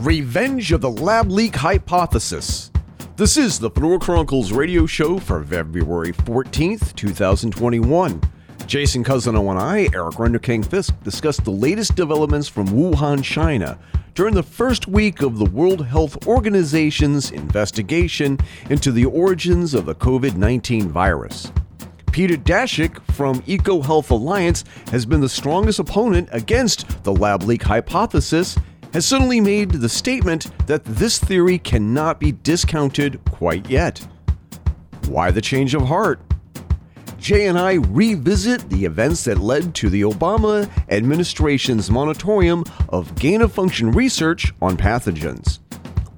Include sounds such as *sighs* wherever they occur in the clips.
Revenge of the Lab Leak Hypothesis. This is the Fedora Chronicles radio show for February 14th, 2021. Jason Cousineau and I, Eric Renderking Fisk, discussed the latest developments from Wuhan, China, during the first week of the World Health Organization's investigation into the origins of the COVID 19 virus. Peter Daszak from EcoHealth Alliance has been the strongest opponent against the lab leak hypothesis, has suddenly made the statement that this theory cannot be discounted quite yet. Why the change of heart? Jay and I revisit the events that led to the Obama administration's moratorium of gain of function research on pathogens.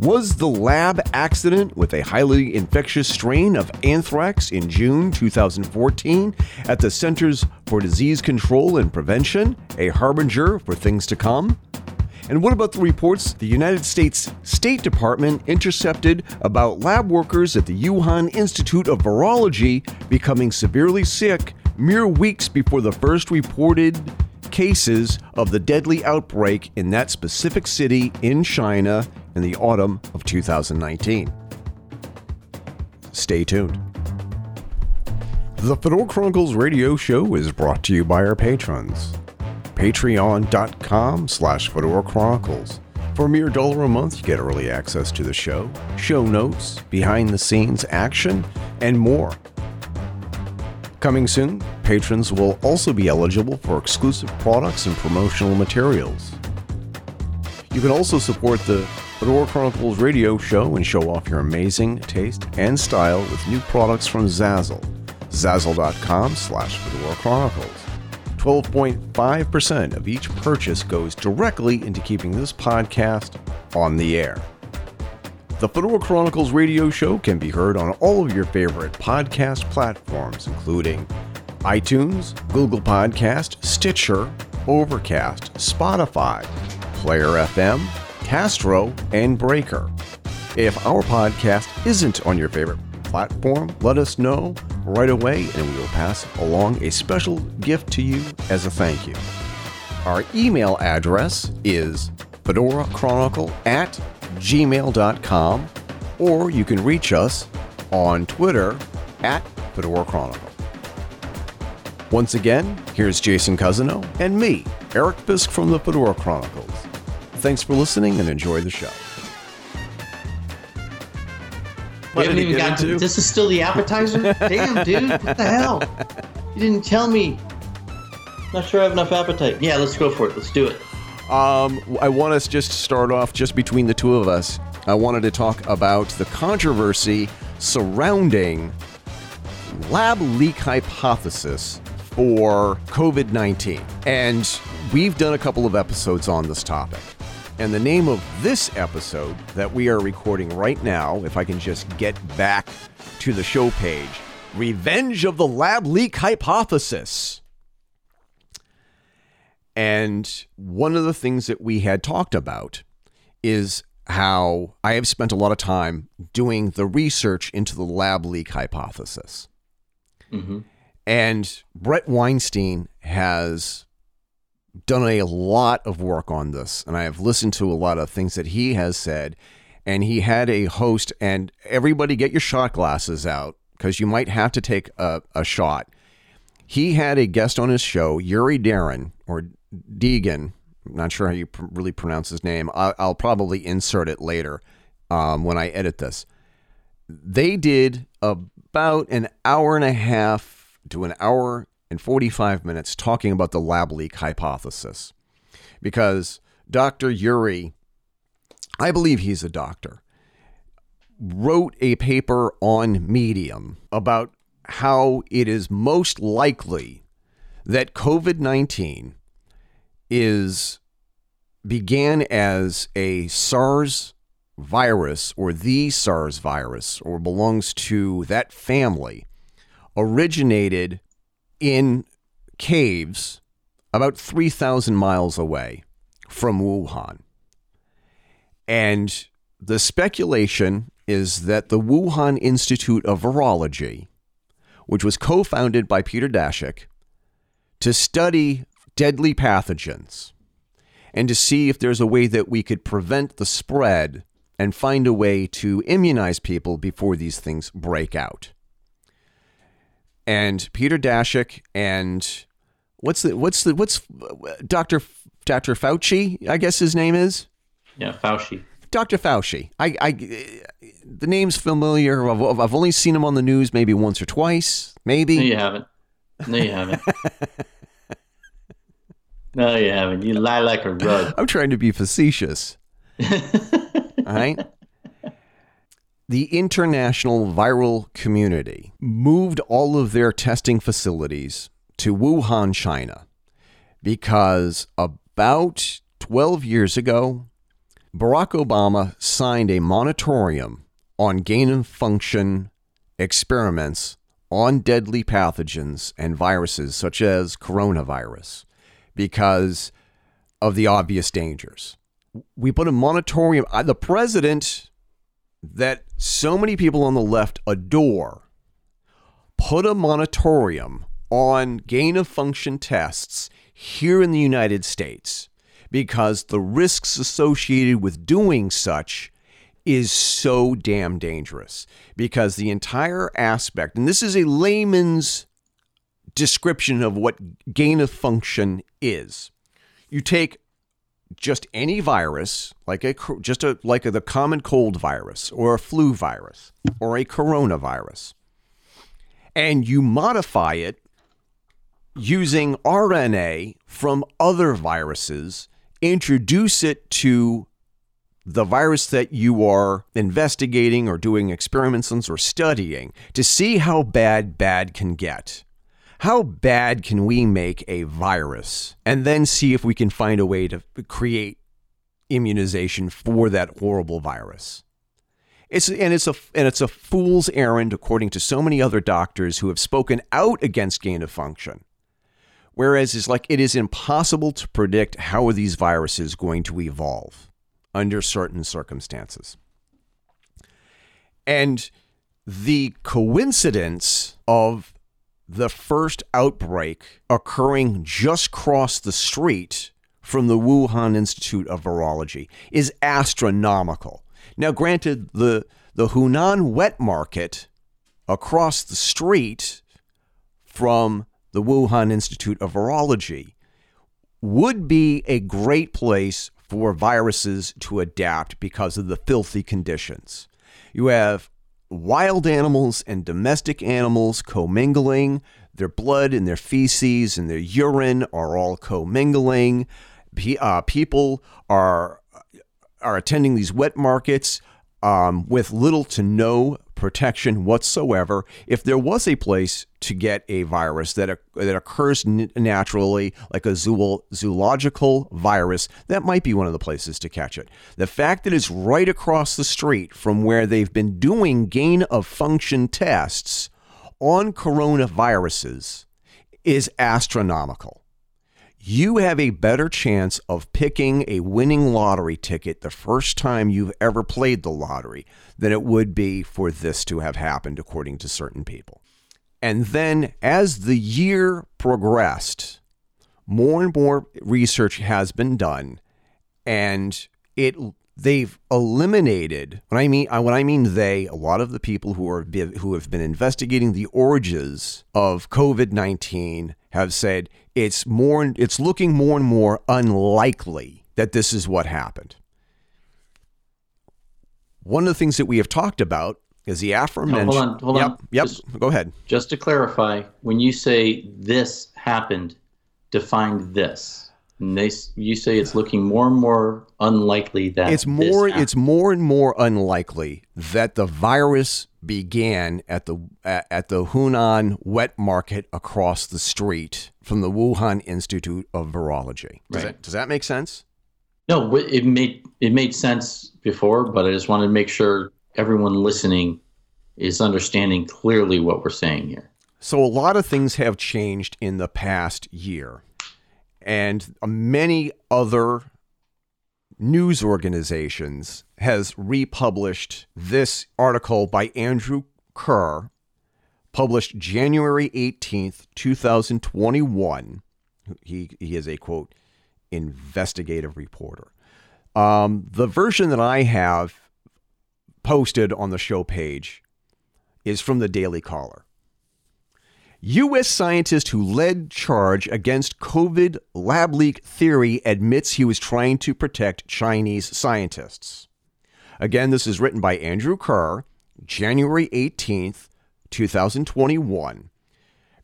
Was the lab accident with a highly infectious strain of anthrax in June 2014 at the Centers for Disease Control and Prevention a harbinger for things to come? And what about the reports the United States State Department intercepted about lab workers at the Wuhan Institute of Virology becoming severely sick mere weeks before the first reported cases of the deadly outbreak in that specific city in China in the autumn of 2019? Stay tuned. The Fedora Chronicles radio show is brought to you by our patrons patreon.com slash Fedora Chronicles. For a mere dollar a month, you get early access to the show, show notes, behind the scenes action, and more. Coming soon, patrons will also be eligible for exclusive products and promotional materials. You can also support the Fedora Chronicles radio show and show off your amazing taste and style with new products from Zazzle. Zazzle.com slash Fedora Chronicles. 12.5% of each purchase goes directly into keeping this podcast on the air. The Fedora Chronicles radio show can be heard on all of your favorite podcast platforms, including iTunes, Google Podcast, Stitcher, Overcast, Spotify, Player FM, Castro, and Breaker. If our podcast isn't on your favorite platform, let us know right away and we will pass along a special gift to you as a thank you. Our email address is Fedora Chronicle at gmail.com or you can reach us on Twitter at Fedora Chronicle. Once again, here's Jason Cousineau and me, Eric Fisk from the Fedora Chronicles. Thanks for listening and enjoy the show. We haven't even to. This is still the appetizer? *laughs* Damn, dude. What the hell? You didn't tell me. Not sure I have enough appetite. Yeah, let's go for it. Let's do it. Um, I want us just to start off just between the two of us. I wanted to talk about the controversy surrounding lab leak hypothesis for COVID 19. And we've done a couple of episodes on this topic. And the name of this episode that we are recording right now, if I can just get back to the show page Revenge of the Lab Leak Hypothesis. And one of the things that we had talked about is how I have spent a lot of time doing the research into the lab leak hypothesis. Mm-hmm. And Bret Weinstein has done a lot of work on this, and I have listened to a lot of things that he has said. And he had a host, and everybody get your shot glasses out because you might have to take a, a shot. He had a guest on his show, Yuri Darin or Deegan. I'm not sure how you pr- really pronounce his name. I'll, I'll probably insert it later um, when I edit this. They did about an hour and a half to an hour and 45 minutes talking about the lab leak hypothesis. Because Dr. Yuri, I believe he's a doctor, wrote a paper on Medium about how it is most likely that COVID 19 is began as a SARS virus or the SARS virus or belongs to that family originated in caves about 3,000 miles away from Wuhan. And the speculation is that the Wuhan Institute of Virology, which was co founded by Peter Daszak to study deadly pathogens, and to see if there's a way that we could prevent the spread and find a way to immunize people before these things break out. And Peter Daszak and what's the what's the what's Dr. Dr. Fauci, I guess his name is? Yeah, Fauci. Dr. Fauci. I, I the name's familiar. I've, I've only seen him on the news maybe once or twice. Maybe. No, you haven't. No, you haven't. *laughs* no, you haven't. You lie like a rug. I'm trying to be facetious. *laughs* All right. The international viral community moved all of their testing facilities to Wuhan, China, because about 12 years ago, Barack Obama signed a moratorium on gain of function experiments on deadly pathogens and viruses such as coronavirus because of the obvious dangers. We put a moratorium. Uh, the president that so many people on the left adore put a moratorium on gain of function tests here in the United States because the risks associated with doing such is so damn dangerous. Because the entire aspect and this is a layman's description of what gain of function is. You take just any virus, like a just a like a, the common cold virus or a flu virus or a coronavirus, and you modify it using RNA from other viruses, introduce it to the virus that you are investigating or doing experiments on or studying to see how bad bad can get. How bad can we make a virus and then see if we can find a way to create immunization for that horrible virus? It's and it's a and it's a fool's errand according to so many other doctors who have spoken out against gain of function. Whereas it's like it is impossible to predict how are these viruses going to evolve under certain circumstances. And the coincidence of the first outbreak occurring just across the street from the Wuhan Institute of Virology is astronomical. Now, granted, the, the Hunan wet market across the street from the Wuhan Institute of Virology would be a great place for viruses to adapt because of the filthy conditions. You have wild animals and domestic animals commingling. Their blood and their feces and their urine are all commingling. Uh, people are are attending these wet markets um, with little to no protection whatsoever. If there was a place to get a virus that that occurs naturally, like a zool- zoological virus, that might be one of the places to catch it. The fact that it's right across the street from where they've been doing gain of function tests on coronaviruses is astronomical you have a better chance of picking a winning lottery ticket the first time you've ever played the lottery than it would be for this to have happened, according to certain people. And then as the year progressed, more and more research has been done, and it they've eliminated when I mean when I mean they a lot of the people who are who have been investigating the origins of COVID-19 have said it's more it's looking more and more unlikely that this is what happened. One of the things that we have talked about is the oh, aforementioned. hold on, hold yep, on. Yep. Just, Go ahead. Just to clarify, when you say this happened, define this. And they, you say it's looking more and more unlikely that it's more. It's more and more unlikely that the virus began at the at the Hunan wet market across the street from the Wuhan Institute of Virology. Does, right. that, does that make sense? No, it made it made sense before, but I just wanted to make sure everyone listening is understanding clearly what we're saying here. So a lot of things have changed in the past year, and many other news organizations has republished this article by Andrew Kerr, published January 18th, 2021. He, he is a quote, investigative reporter. Um, the version that I have posted on the show page is from the Daily Caller. U.S. scientist who led charge against COVID lab leak theory admits he was trying to protect Chinese scientists. Again, this is written by Andrew Kerr, January 18th, 2021.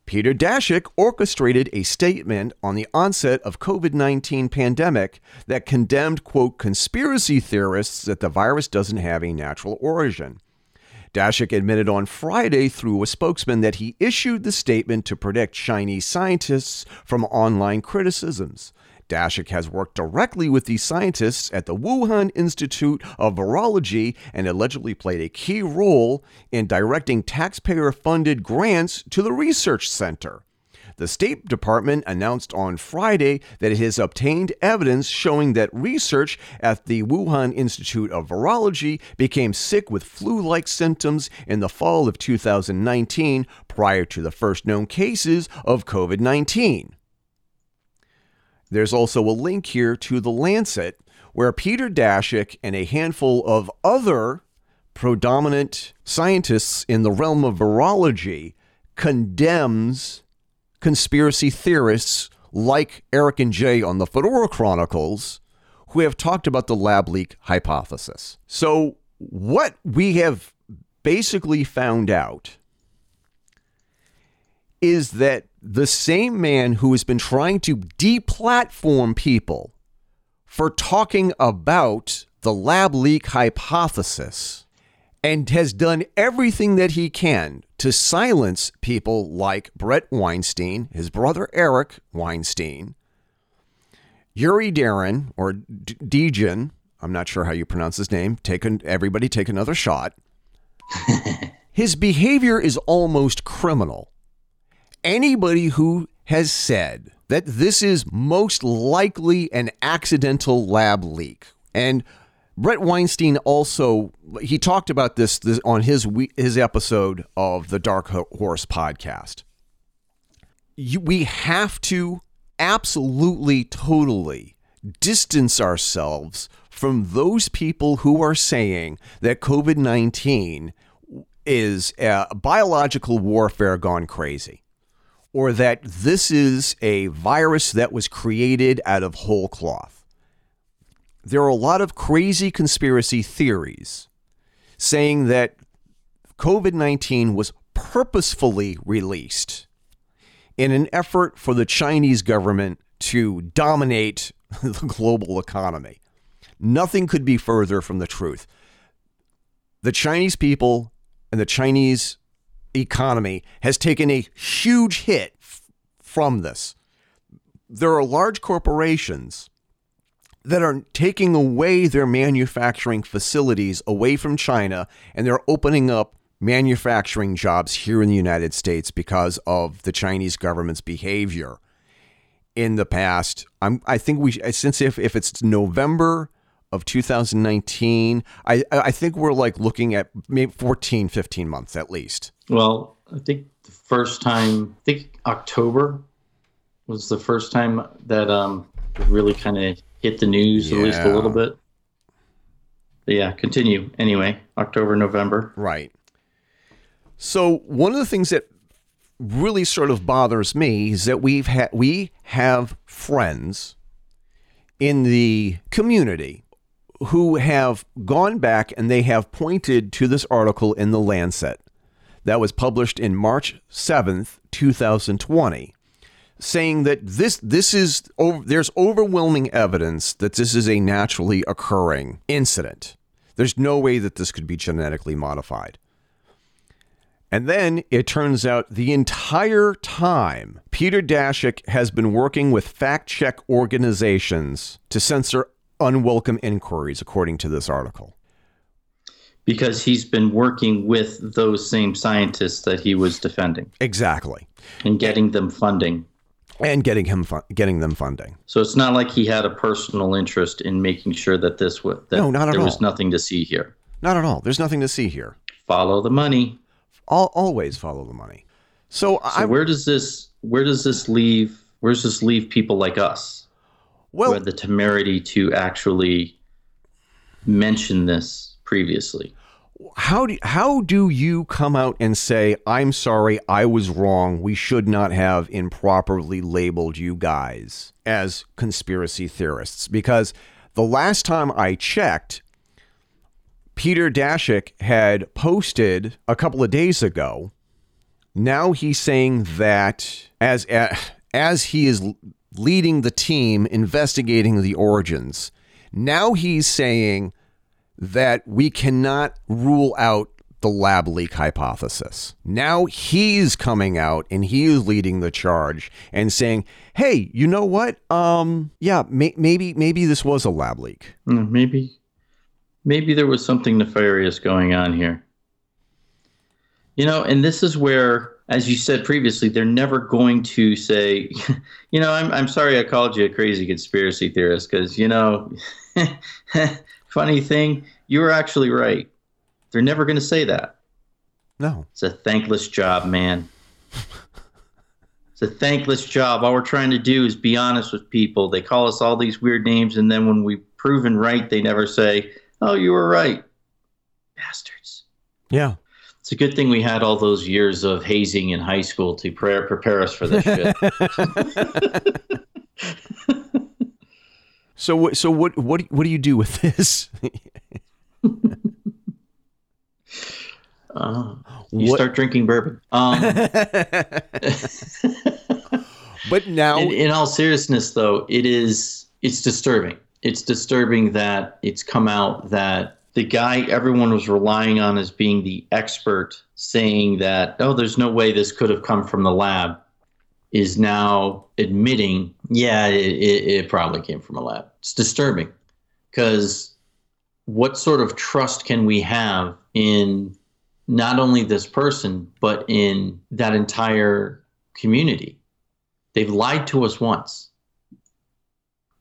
Peter Daszak orchestrated a statement on the onset of COVID-19 pandemic that condemned quote conspiracy theorists that the virus doesn't have a natural origin. Daszak admitted on Friday through a spokesman that he issued the statement to protect Chinese scientists from online criticisms. Daszak has worked directly with these scientists at the Wuhan Institute of Virology and allegedly played a key role in directing taxpayer funded grants to the research center. The State Department announced on Friday that it has obtained evidence showing that research at the Wuhan Institute of Virology became sick with flu like symptoms in the fall of 2019 prior to the first known cases of COVID 19. There's also a link here to The Lancet, where Peter Daszak and a handful of other predominant scientists in the realm of virology condemns conspiracy theorists like Eric and Jay on the Fedora Chronicles who have talked about the lab leak hypothesis. So, what we have basically found out is that the same man who has been trying to deplatform people for talking about the lab leak hypothesis and has done everything that he can to silence people like Bret Weinstein, his brother Eric Weinstein, Yuri Darin or Dejin. I'm not sure how you pronounce his name. Take an, everybody take another shot. *laughs* his behavior is almost criminal. Anybody who has said that this is most likely an accidental lab leak and Bret Weinstein also he talked about this, this on his his episode of the Dark Horse podcast. You, we have to absolutely totally distance ourselves from those people who are saying that COVID 19 is a biological warfare gone crazy, or that this is a virus that was created out of whole cloth there are a lot of crazy conspiracy theories saying that COVID 19 was purposefully released in an effort for the Chinese government to dominate *laughs* the global economy. Nothing could be further from the truth. The Chinese people and the Chinese economy has taken a huge hit f- from this. There are large corporations that are taking away their manufacturing facilities away from China and they're opening up manufacturing jobs here in the United States because of the Chinese government's behavior in the past. I'm, I think we since if, if it's November of 2019, I I think we're like looking at maybe 14, 15 months at least. Well, I think the first time, I think October was the first time that um really kind of hit the news yeah. at least a little bit. But yeah, continue. Anyway, October, November. Right. So one of the things that really sort of bothers me is that we've had we have friends in the community who have gone back and they have pointed to this article in the Lancet that was published in March 7th, 2020 saying that this this is there's overwhelming evidence that this is a naturally occurring incident. There's no way that this could be genetically modified. And then it turns out the entire time Peter Daszak has been working with fact check organizations to censor unwelcome inquiries, according to this article. Because he's been working with those same scientists that he was defending. Exactly. And getting them funding and getting him fu- getting them funding. So it's not like he had a personal interest in making sure that this was that no, not at there all. was nothing to see here. Not at all. There's nothing to see here. Follow the money. I'll always follow the money. So, so I, where does this where does this leave where does this leave people like us? well, who had the temerity to actually mention this previously. How do how do you come out and say I'm sorry, I was wrong. We should not have improperly labeled you guys as conspiracy theorists because the last time I checked, Peter Daszak had posted a couple of days ago. Now he's saying that as as he is leading the team investigating the origins, now he's saying that we cannot rule out the lab leak hypothesis. Now he's coming out and he is leading the charge and saying, "Hey, you know what? Um, yeah, may- maybe maybe this was a lab leak. Hmm, maybe maybe there was something nefarious going on here. You know, and this is where, as you said previously, they're never going to say, *laughs* you know, I'm, I'm sorry I called you a crazy conspiracy theorist because, you know, *laughs* funny thing, you were actually right. They're never going to say that. No. It's a thankless job, man. *laughs* it's a thankless job. All we're trying to do is be honest with people. They call us all these weird names, and then when we've proven right, they never say, Oh, you were right. Bastards. Yeah. It's a good thing we had all those years of hazing in high school to pre- prepare us for this shit. *laughs* so, so what, what, what do you do with this? *laughs* uh, you what? start drinking bourbon. Um, *laughs* but now, in, in all seriousness, though, it is it's disturbing it's disturbing that it's come out that the guy everyone was relying on as being the expert saying that oh there's no way this could have come from the lab is now admitting yeah it, it, it probably came from a lab it's disturbing because what sort of trust can we have in not only this person but in that entire community they've lied to us once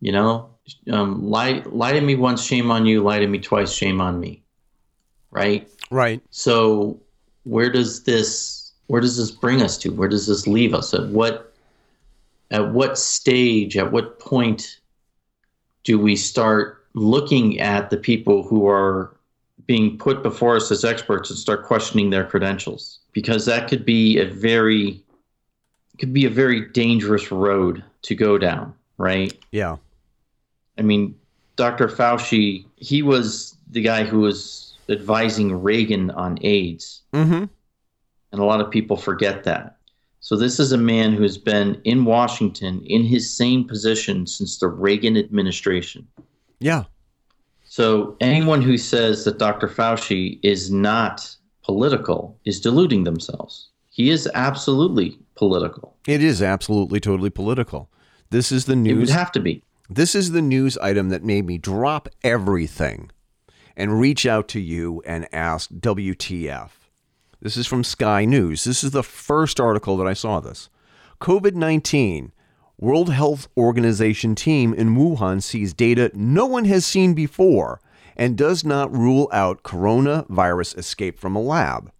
you know um, lie lie to me once, shame on you. Lie to me twice, shame on me. Right. Right. So where does this where does this bring us to? Where does this leave us? At what at what stage? At what point do we start looking at the people who are being put before us as experts and start questioning their credentials? Because that could be a very could be a very dangerous road to go down, right? Yeah. I mean, Dr. Fauci, he was the guy who was advising Reagan on AIDS. Mm-hmm. And a lot of people forget that. So, this is a man who has been in Washington in his same position since the Reagan administration. Yeah. So, anyone who says that Dr. Fauci is not political is deluding themselves. He is absolutely political. It is absolutely totally political. This is the news. It would have to be. This is the news item that made me drop everything and reach out to you and ask WTF. This is from Sky News. This is the first article that I saw this. COVID 19. World Health Organization team in Wuhan sees data no one has seen before and does not rule out coronavirus escape from a lab.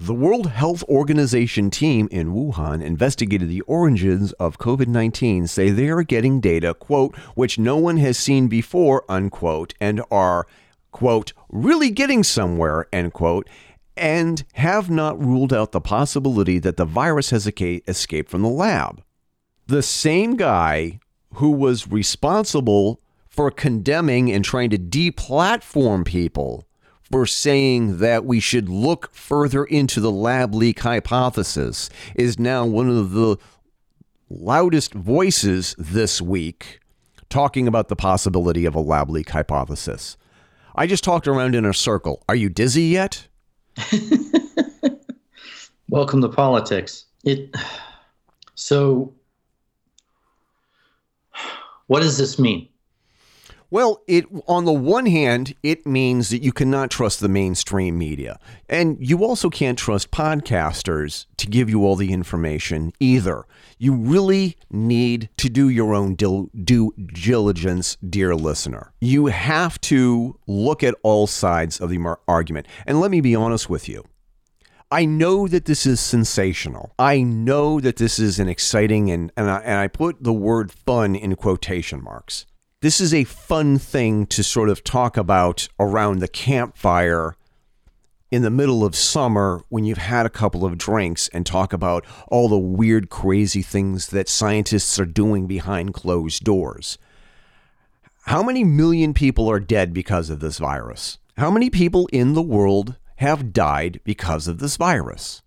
The World Health Organization team in Wuhan investigated the origins of COVID 19, say they are getting data, quote, which no one has seen before, unquote, and are, quote, really getting somewhere, end quote, and have not ruled out the possibility that the virus has escaped from the lab. The same guy who was responsible for condemning and trying to deplatform people for saying that we should look further into the lab leak hypothesis is now one of the loudest voices this week talking about the possibility of a lab leak hypothesis. I just talked around in a circle. Are you dizzy yet? *laughs* Welcome to politics. It so what does this mean? Well, it on the one hand, it means that you cannot trust the mainstream media. And you also can't trust podcasters to give you all the information either. You really need to do your own due diligence, dear listener. You have to look at all sides of the argument. And let me be honest with you. I know that this is sensational. I know that this is an exciting and and I, and I put the word fun in quotation marks. This is a fun thing to sort of talk about around the campfire in the middle of summer when you've had a couple of drinks and talk about all the weird, crazy things that scientists are doing behind closed doors. How many million people are dead because of this virus? How many people in the world have died because of this virus?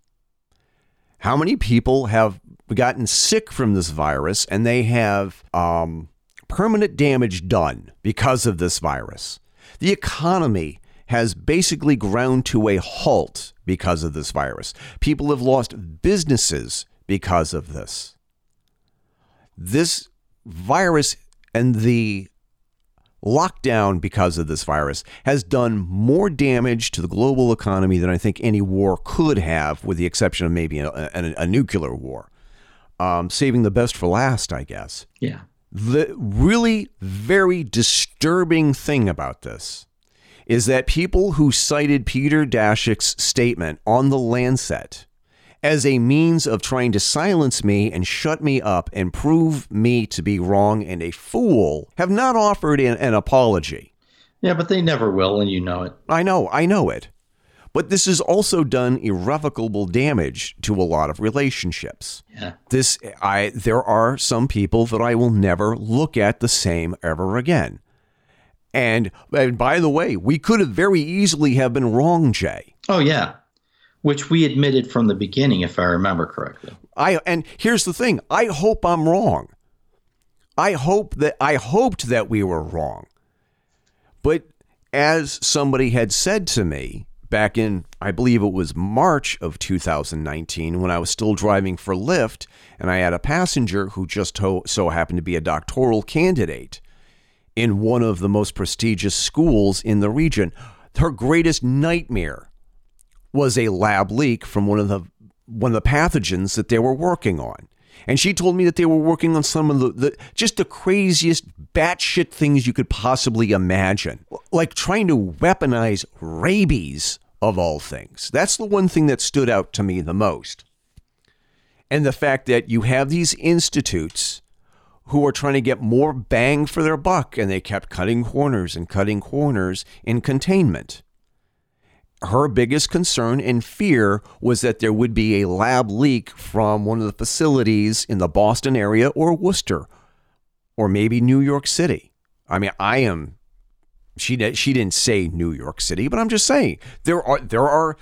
How many people have gotten sick from this virus and they have um, permanent damage done because of this virus? The economy has basically ground to a halt because of this virus. People have lost businesses because of this. This virus and the lockdown because of this virus has done more damage to the global economy than I think any war could have, with the exception of maybe a, a, a nuclear war. Um, saving the best for last, I guess. Yeah. The really very disturbing thing about this is that people who cited Peter Daszak's statement on the Lancet as a means of trying to silence me and shut me up and prove me to be wrong and a fool have not offered an, an apology. Yeah, but they never will, and you know it. I know, I know it. But this has also done irrevocable damage to a lot of relationships. Yeah. This I there are some people that I will never look at the same ever again. And, and by the way, we could have very easily have been wrong, Jay. Oh yeah, which we admitted from the beginning, if I remember correctly. I and here's the thing: I hope I'm wrong. I hope that I hoped that we were wrong. But as somebody had said to me back in, I believe it was March of 2019, when I was still driving for Lyft, and I had a passenger who just so happened to be a doctoral candidate in one of the most prestigious schools in the region. Her greatest nightmare was a lab leak from one of the one of the pathogens that they were working on. And she told me that they were working on some of the, the just the craziest batshit things you could possibly imagine. Like trying to weaponize rabies of all things. That's the one thing that stood out to me the most. And the fact that you have these institutes who are trying to get more bang for their buck and they kept cutting corners and cutting corners in containment. Her biggest concern and fear was that there would be a lab leak from one of the facilities in the Boston area or Worcester or maybe New York City. I mean, I am she she didn't say New York City, but I'm just saying there are there are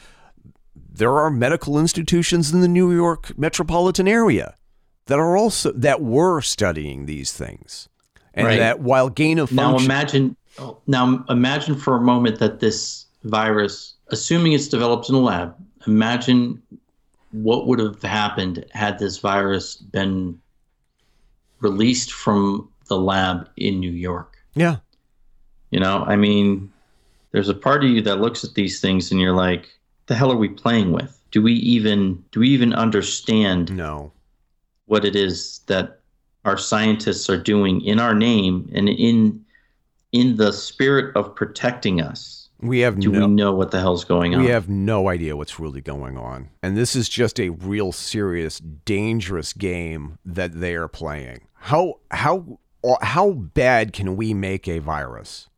there are medical institutions in the New York metropolitan area that are also that were studying these things, and right. that while gain of function. Now imagine, oh, now imagine for a moment that this virus, assuming it's developed in a lab, imagine what would have happened had this virus been released from the lab in New York. Yeah. You know, I mean, there's a part of you that looks at these things and you're like, the hell are we playing with? Do we even do we even understand no what it is that our scientists are doing in our name and in in the spirit of protecting us. We have do no, we know what the hell's going on? We have no idea what's really going on. And this is just a real serious dangerous game that they are playing. How how uh, how bad can we make a virus?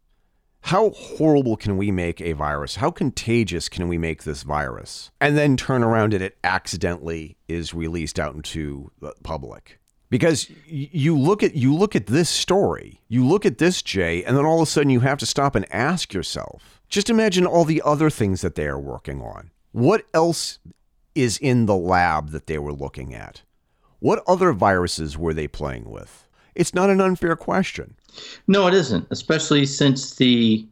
How horrible can we make a virus? How contagious can we make this virus? And then turn around and it accidentally is released out into the public. Because you look at you look at this story, you look at this Jay, and then all of a sudden you have to stop and ask yourself. Just imagine all the other things that they are working on. What else is in the lab that they were looking at? What other viruses were they playing with? It's not an unfair question. No, it isn't, especially since the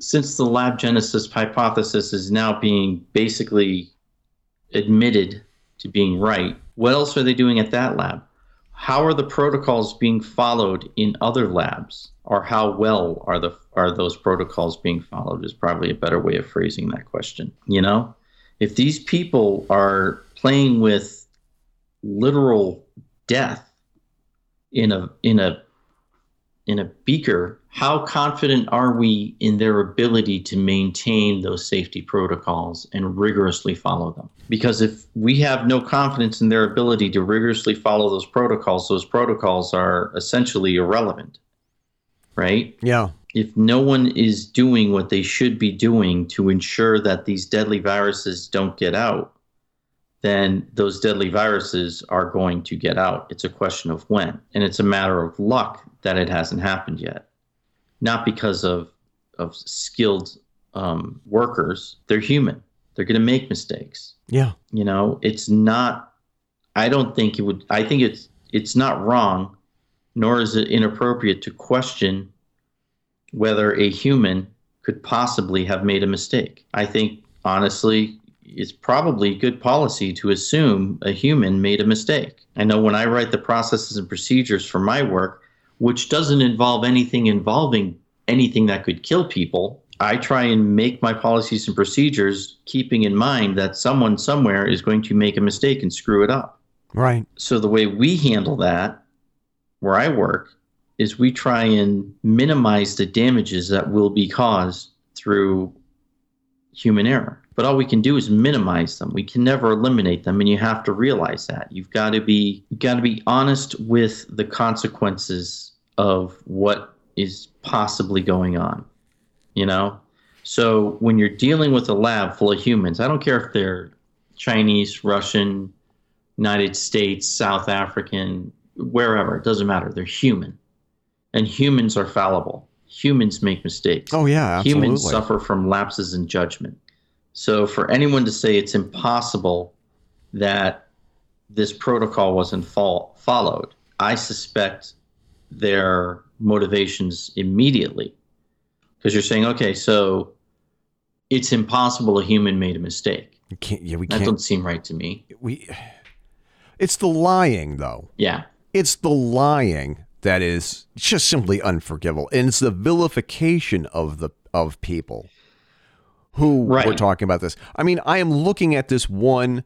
since the lab genesis hypothesis is now being basically admitted to being right. What else are they doing at that lab? How are the protocols being followed in other labs? Or how well are the are those protocols being followed is probably a better way of phrasing that question. You know? If these people are playing with literal death in a in a in a beaker, how confident are we in their ability to maintain those safety protocols and rigorously follow them? Because if we have no confidence in their ability to rigorously follow those protocols, those protocols are essentially irrelevant, right? Yeah. If no one is doing what they should be doing to ensure that these deadly viruses don't get out, then those deadly viruses are going to get out. It's a question of when. And it's a matter of luck that it hasn't happened yet. Not because of, of skilled um, workers, they're human. They're going to make mistakes. Yeah. You know, it's not, I don't think it would, I think it's, it's not wrong, nor is it inappropriate to question whether a human could possibly have made a mistake. I think, honestly, it's probably good policy to assume a human made a mistake. I know when I write the processes and procedures for my work, which doesn't involve anything involving anything that could kill people, I try and make my policies and procedures keeping in mind that someone somewhere is going to make a mistake and screw it up. Right. So the way we handle that, where I work, is we try and minimize the damages that will be caused through human error but all we can do is minimize them. We can never eliminate them, and you have to realize that. You've got to be you've got to be honest with the consequences of what is possibly going on. You know? So when you're dealing with a lab full of humans, I don't care if they're Chinese, Russian, United States, South African, wherever, it doesn't matter. They're human. And humans are fallible. Humans make mistakes. Oh yeah, absolutely. Humans suffer from lapses in judgment. So for anyone to say it's impossible that this protocol wasn't fo- followed, I suspect their motivations immediately. Because you're saying, okay, so it's impossible a human made a mistake. We can't, yeah, we that can't. doesn't seem right to me. We. It's the lying, though. Yeah. It's the lying that is just simply unforgivable, and it's the vilification of the of people who right. were talking about this. I mean, I am looking at this one,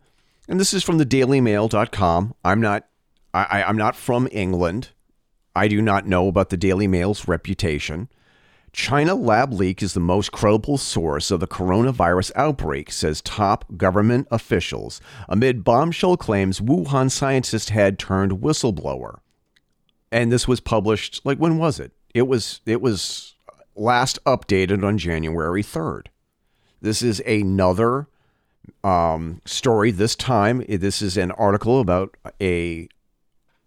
and this is from the dailymail.com. I'm not I, I'm not from England. I do not know about the Daily Mail's reputation. China lab leak is the most credible source of the coronavirus outbreak, says top government officials, amid bombshell claims Wuhan scientist had turned whistleblower. And this was published like when was it? It was it was last updated on January 3rd. This is another um, story. This time, this is an article about a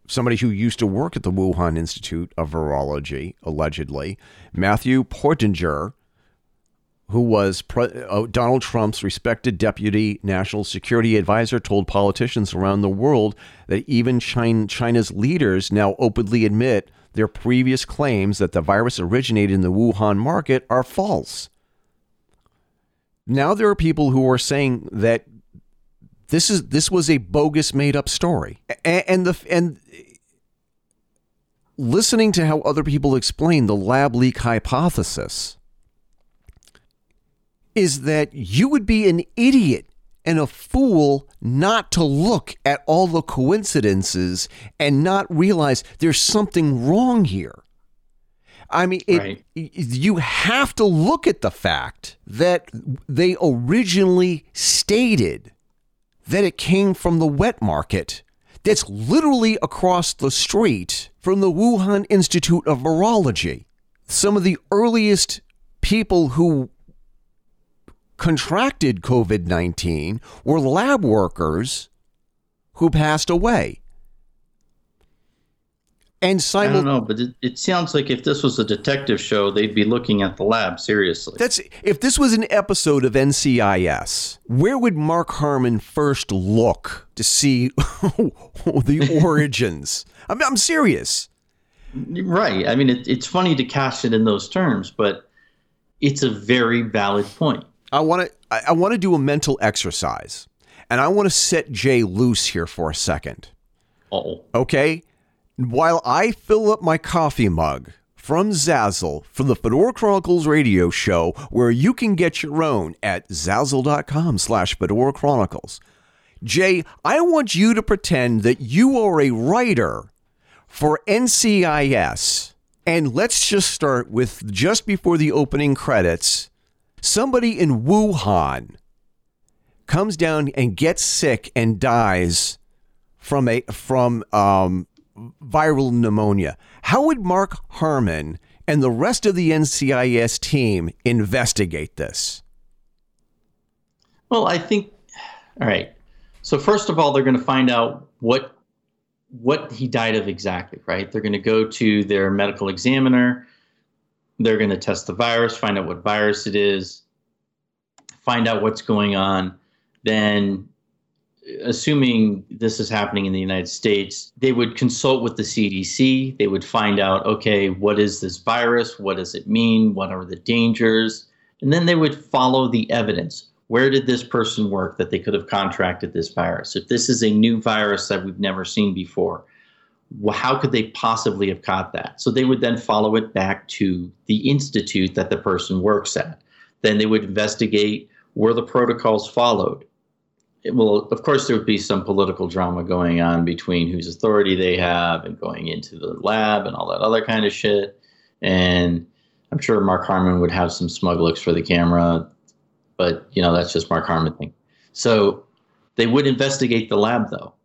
somebody who used to work at the Wuhan Institute of Virology, allegedly, Matthew Pottinger, who was Pre- uh, Donald Trump's respected deputy national security advisor, told politicians around the world that even China, China's leaders now openly admit their previous claims that the virus originated in the Wuhan market are false now there are people who are saying that this is this was a bogus made up story and, and the and listening to how other people explain the lab leak hypothesis is that you would be an idiot and a fool not to look at all the coincidences and not realize there's something wrong here. I mean, it, right. you have to look at the fact that they originally stated that it came from the wet market that's literally across the street from the Wuhan Institute of Virology. Some of the earliest people who contracted COVID 19 were lab workers who passed away. And simul- I don't know, but it, it sounds like if this was a detective show, they'd be looking at the lab seriously. That's if this was an episode of NCIS, where would Mark Harmon first look to see *laughs* the *laughs* origins? I'm, I'm serious. Right. I mean, it, it's funny to cast it in those terms, but it's a very valid point. I want to I, I want to do a mental exercise, and I want to set Jay loose here for a second. Oh. Okay while I fill up my coffee mug from Zazzle for the Fedora Chronicles radio show, where you can get your own at zazzle.com slash Fedora Chronicles. Jay, I want you to pretend that you are a writer for NCIS And let's just start with just before the opening credits, somebody in Wuhan comes down and gets sick and dies from a from um, viral pneumonia. How would Mark Harmon and the rest of the NCIS team investigate this? Well, I think all right. So first of all, they're going to find out what what he died of exactly, right? They're going to go to their medical examiner. They're going to test the virus, find out what virus it is, find out what's going on. Then, assuming this is happening in the United States, they would consult with the CDC. They would find out, okay, what is this virus? What does it mean? What are the dangers? And then they would follow the evidence where did this person work that they could have contracted this virus? If this is a new virus that we've never seen before, how could they possibly have caught that? So they would then follow it back to the institute that the person works at. Then they would investigate were the protocols followed. It will, of course, there would be some political drama going on between whose authority they have and going into the lab and all that other kind of shit. And I'm sure Mark Harmon would have some smug looks for the camera but you know that's just Mark Harmon thing. So they would investigate the lab though.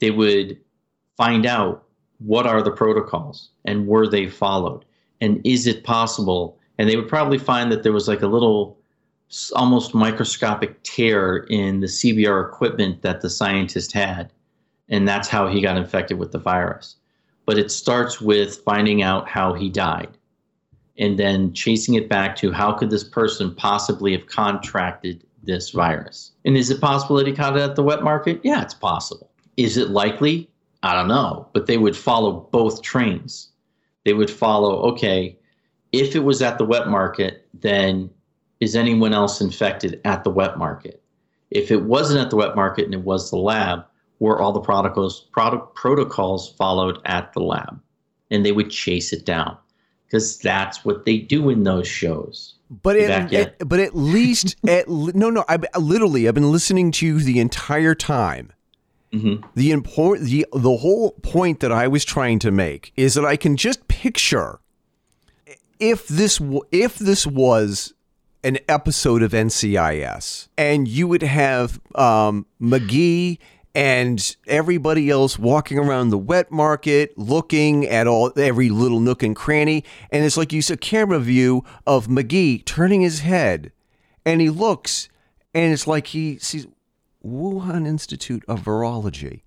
They would find out what are the protocols and were they followed and is it possible and they would probably find that there was like a little almost microscopic tear in the CBR equipment that the scientist had and that's how he got infected with the virus. But it starts with finding out how he died and then chasing it back to how could this person possibly have contracted this virus? And is it possible that he caught it at the wet market? Yeah, it's possible. Is it likely? I don't know. But they would follow both trains. They would follow, okay, if it was at the wet market, then is anyone else infected at the wet market? If it wasn't at the wet market and it was the lab, were all the protocols, product, protocols followed at the lab? And they would chase it down because that's what they do in those shows. But at, at, but at least *laughs* at no no I literally I've been listening to you the entire time. Mm-hmm. The important the the whole point that I was trying to make is that I can just picture if this if this was an episode of NCIS and you would have um, McGee and everybody else walking around the wet market looking at all every little nook and cranny. And it's like you see a camera view of McGee turning his head. And he looks and it's like he sees Wuhan Institute of Virology.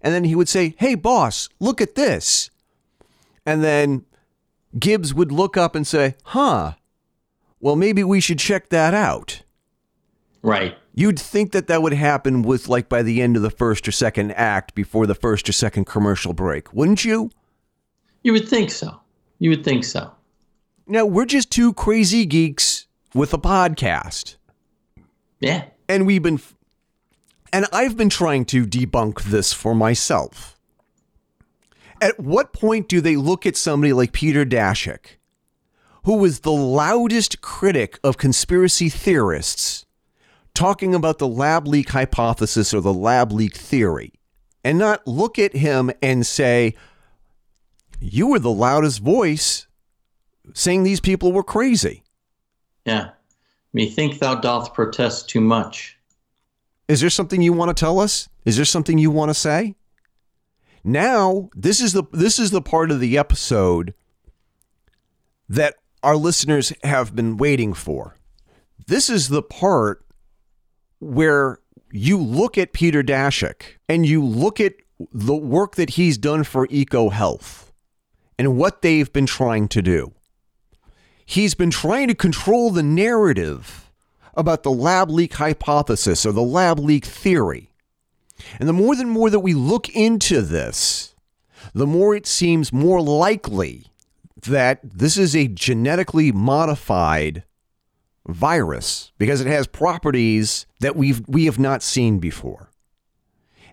And then he would say hey boss look at this. And then Gibbs would look up and say huh well maybe we should check that out right You'd think that that would happen with like by the end of the first or second act before the first or second commercial break, wouldn't you? You would think so. You would think so. Now, we're just two crazy geeks with a podcast. Yeah. And we've been and I've been trying to debunk this for myself. At what point do they look at somebody like Peter Daszak, who was the loudest critic of conspiracy theorists talking about the lab leak hypothesis or the lab leak theory and not look at him and say, You were the loudest voice saying these people were crazy. Yeah. Methink thou doth protest too much. Is there something you want to tell us? Is there something you want to say? Now, this is the this is the part of the episode that our listeners have been waiting for. This is the part where you look at Peter Daszak and you look at the work that he's done for EcoHealth and what they've been trying to do. He's been trying to control the narrative about the lab leak hypothesis or the lab leak theory. And the more and more that we look into this, the more it seems more likely that this is a genetically modified virus because it has properties that we've we have not seen before.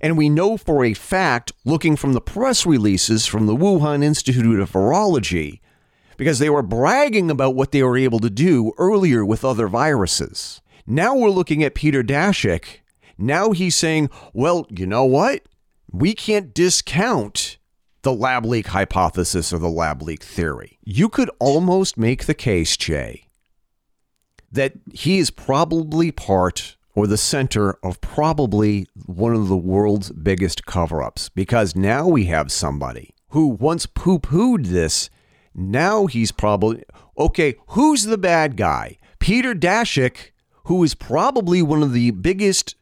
And we know for a fact, looking from the press releases from the Wuhan Institute of Virology, because they were bragging about what they were able to do earlier with other viruses. Now we're looking at Peter Daszak. Now he's saying, well, you know what? We can't discount the lab leak hypothesis or the lab leak theory. You could almost make the case, Jay, that he is probably part or the center of probably one of the world's biggest cover ups because now we have somebody who once poo pooed this. Now he's probably okay. Who's the bad guy? Peter Daszak, who is probably one of the biggest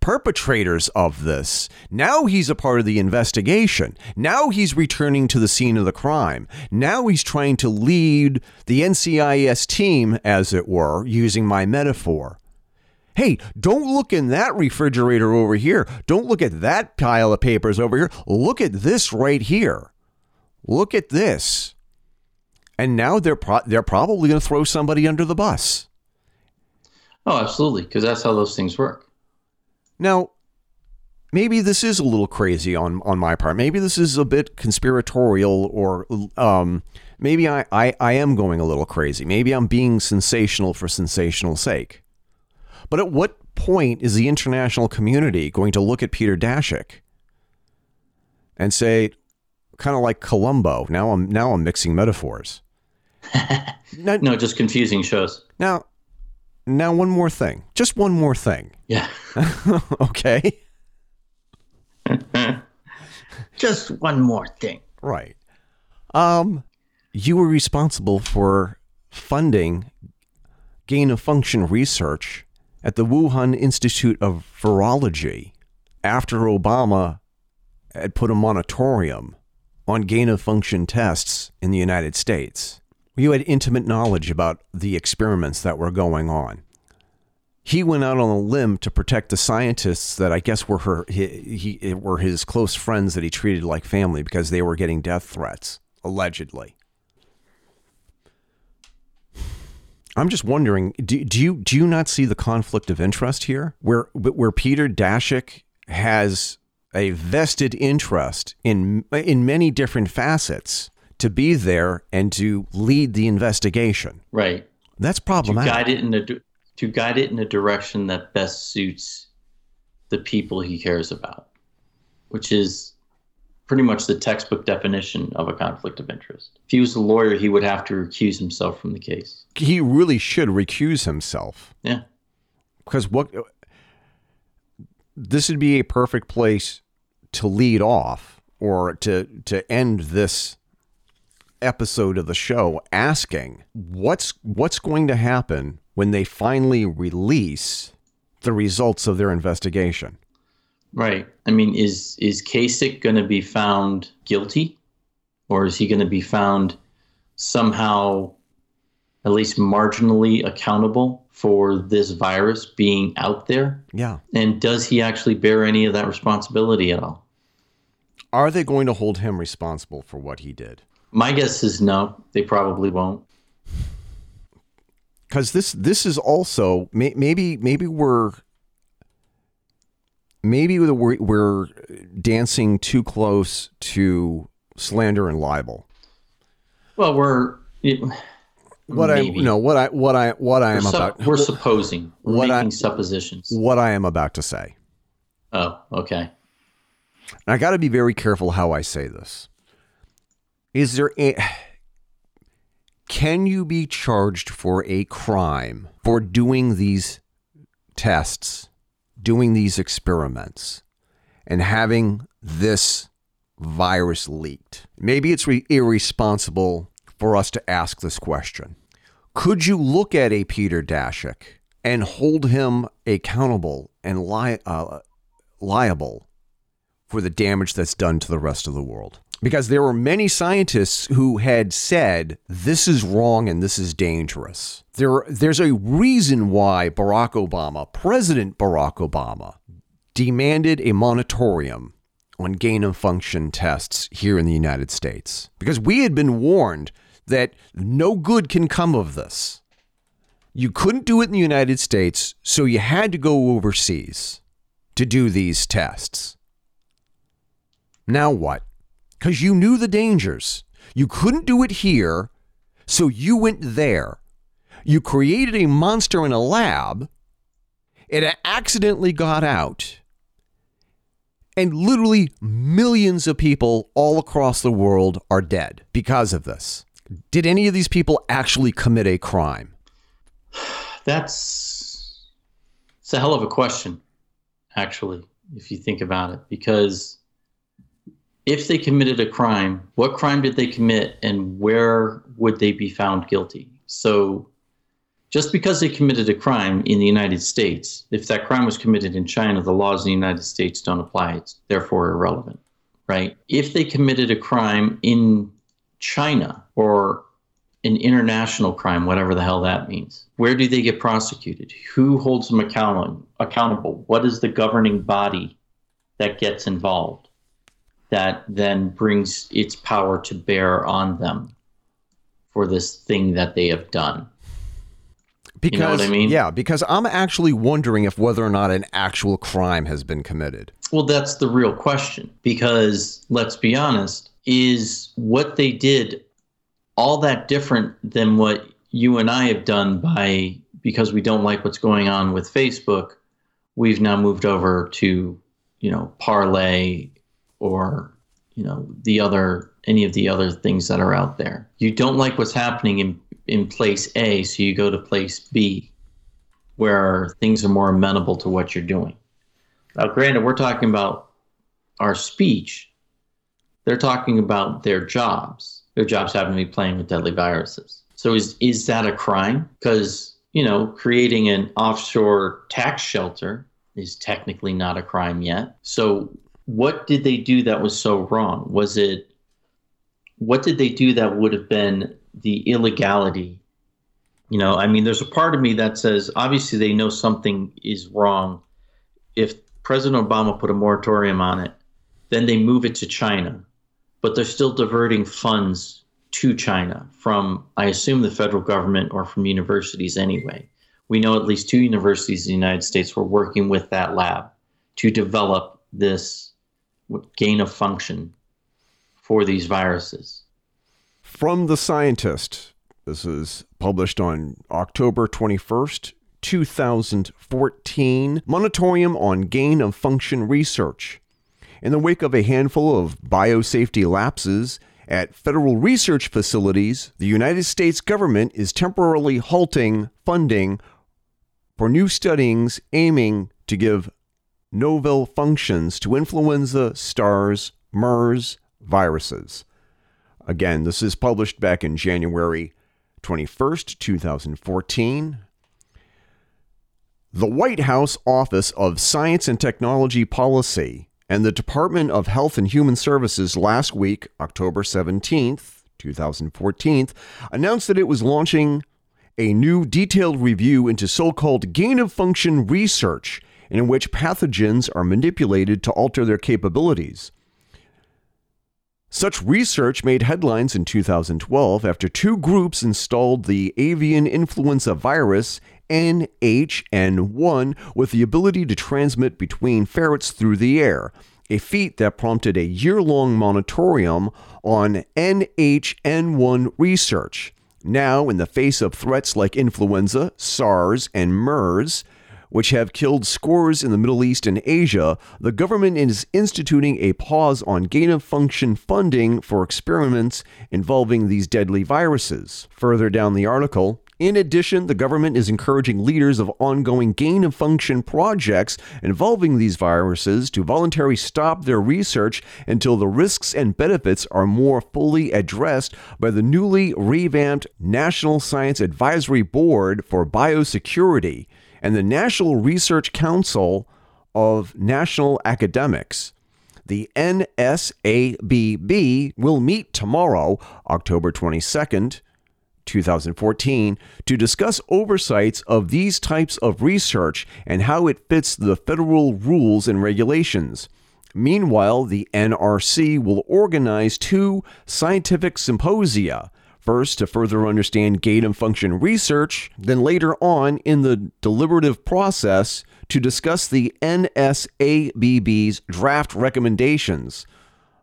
perpetrators of this. Now he's a part of the investigation. Now he's returning to the scene of the crime. Now he's trying to lead the NCIS team, as it were, using my metaphor. Hey, don't look in that refrigerator over here. Don't look at that pile of papers over here. Look at this right here. Look at this. And now they're pro- they're probably going to throw somebody under the bus. Oh, absolutely, because that's how those things work. Now, maybe this is a little crazy on on my part. Maybe this is a bit conspiratorial, or um, maybe I, I I am going a little crazy. Maybe I'm being sensational for sensational sake. But at what point is the international community going to look at Peter Daszak and say, kind of like Columbo? Now I'm now I'm mixing metaphors. *laughs* now, no, just confusing shows. Now, now one more thing, just one more thing. Yeah. *laughs* okay. *laughs* just one more thing. Right. Um, you were responsible for funding gain of function research at the Wuhan Institute of Virology after Obama had put a moratorium on gain of function tests in the United States. You had intimate knowledge about the experiments that were going on. He went out on a limb to protect the scientists that I guess were her he, he were his close friends that he treated like family because they were getting death threats allegedly. I'm just wondering, do, do you do you not see the conflict of interest here, where where Peter Daszak has a vested interest in in many different facets to be there and to lead the investigation? Right. That's problematic. To guide it in a to guide it in a direction that best suits the people he cares about, which is pretty much the textbook definition of a conflict of interest. If he was a lawyer, he would have to recuse himself from the case. He really should recuse himself. Yeah. Because what this would be a perfect place to lead off or to to end this episode of the show asking what's what's going to happen when they finally release the results of their investigation. Right. I mean, is is Daszak going to be found guilty, or is he going to be found somehow, at least marginally accountable for this virus being out there? Yeah. And does he actually bear any of that responsibility at all? Are they going to hold him responsible for what he did? My guess is no. They probably won't. Because this this is also maybe maybe we're maybe we're, we're dancing too close to slander and libel. Well, we're it, what maybe. I no what I what I what I am we're about. We're supposing. We're what making I, suppositions. What I am about to say. Oh, okay. And I got to be very careful how I say this. Is there a can you be charged for a crime for doing these tests doing these experiments and having this virus leaked. Maybe it's re- irresponsible for us to ask this question. Could you look at a Peter Daszak and hold him accountable and li- uh, liable for the damage that's done to the rest of the world? Because there were many scientists who had said this is wrong and this is dangerous. There, there's a reason why Barack Obama, President Barack Obama, demanded a moratorium on gain of function tests here in the United States. Because we had been warned that no good can come of this. You couldn't do it in the United States, so you had to go overseas to do these tests. Now what? Because you knew the dangers. You couldn't do it here, so you went there. You created a monster in a lab. It accidentally got out. And literally millions of people all across the world are dead because of this. Did any of these people actually commit a crime? *sighs* That's it's a hell of a question, actually, if you think about it. Because if they committed a crime, what crime did they commit and where would they be found guilty? So just because they committed a crime in the United States, if that crime was committed in China, the laws in the United States don't apply. It's therefore irrelevant, right? If they committed a crime in China or an international crime, whatever the hell that means, where do they get prosecuted? Who holds them account- accountable? What is the governing body that gets involved that then brings its power to bear on them for this thing that they have done? Because, you know what I mean? Yeah, because I'm actually wondering if whether or not an actual crime has been committed. Well, that's the real question. Because let's be honest, is what they did all that different than what you and I have done by because we don't like what's going on with Facebook, we've now moved over to, you know, Parler or, you know, the other any of the other things that are out there. You don't like what's happening in in place A, so you go to place B, where things are more amenable to what you're doing. Now, granted, we're talking about our speech. They're talking about their jobs. Their jobs happen to be playing with deadly viruses. So is is that a crime? Because you know, creating an offshore tax shelter is technically not a crime yet. So what did they do that was so wrong? Was it what did they do that would have been the illegality. You know, I mean, there's a part of me that says obviously they know something is wrong. If President Obama put a moratorium on it, then they move it to China, but they're still diverting funds to China from, I assume, the federal government or from universities anyway. We know at least two universities in the United States were working with that lab to develop this gain of function for these viruses. From The Scientist. This is published on October 21st, 2014. Moratorium on Gain of Function Research. In the wake of a handful of biosafety lapses at federal research facilities, the United States government is temporarily halting funding for new studies aiming to give novel functions to influenza, SARS, MERS viruses. Again, this is published back in January 21st, 2014. The White House Office of Science and Technology Policy and the Department of Health and Human Services last week, October 17th, 2014, announced that it was launching a new detailed review into so called gain of function research, in which pathogens are manipulated to alter their capabilities. Such research made headlines in 2012 after two groups installed the avian influenza virus NH-N1 with the ability to transmit between ferrets through the air, a feat that prompted a year long moratorium on NH-N1 research. Now, in the face of threats like influenza, SARS, and MERS, which have killed scores in the Middle East and Asia, the government is instituting a pause on gain of function funding for experiments involving these deadly viruses. Further down the article, in addition, the government is encouraging leaders of ongoing gain of function projects involving these viruses to voluntarily stop their research until the risks and benefits are more fully addressed by the newly revamped National Science Advisory Board for Biosecurity and the National Research Council of National Academics. The NSABB will meet tomorrow, October 22nd, 2014, to discuss oversights of these types of research and how it fits the federal rules and regulations. Meanwhile, the NRC will organize two scientific symposia First, to further understand gain of function research, then later on in the deliberative process to discuss the NSABB's draft recommendations.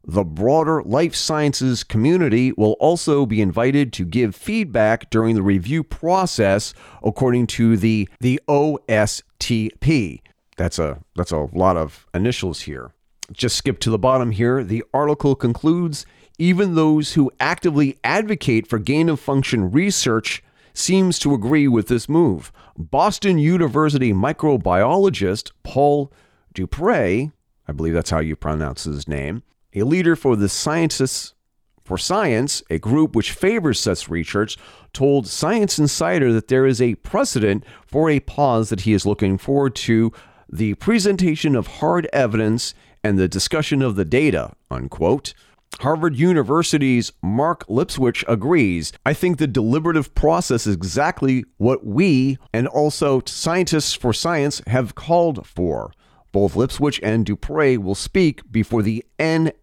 The broader life sciences community will also be invited to give feedback during the review process according to the, the OSTP. That's a that's a lot of initials here. just skip to the bottom here. The article concludes even those who actively advocate for gain of function research seems to agree with this move. Boston University microbiologist Paul Dupré, I believe that's how you pronounce his name, a leader for the Scientists for Science, a group which favors such research, told Science Insider that there is a precedent for a pause that he is looking forward to the presentation of hard evidence and the discussion of the data, unquote. Harvard University's Mark Lipsitch agrees. I think the deliberative process is exactly what we and also scientists for science have called for. Both Lipsitch and Dupré will speak before the NSABB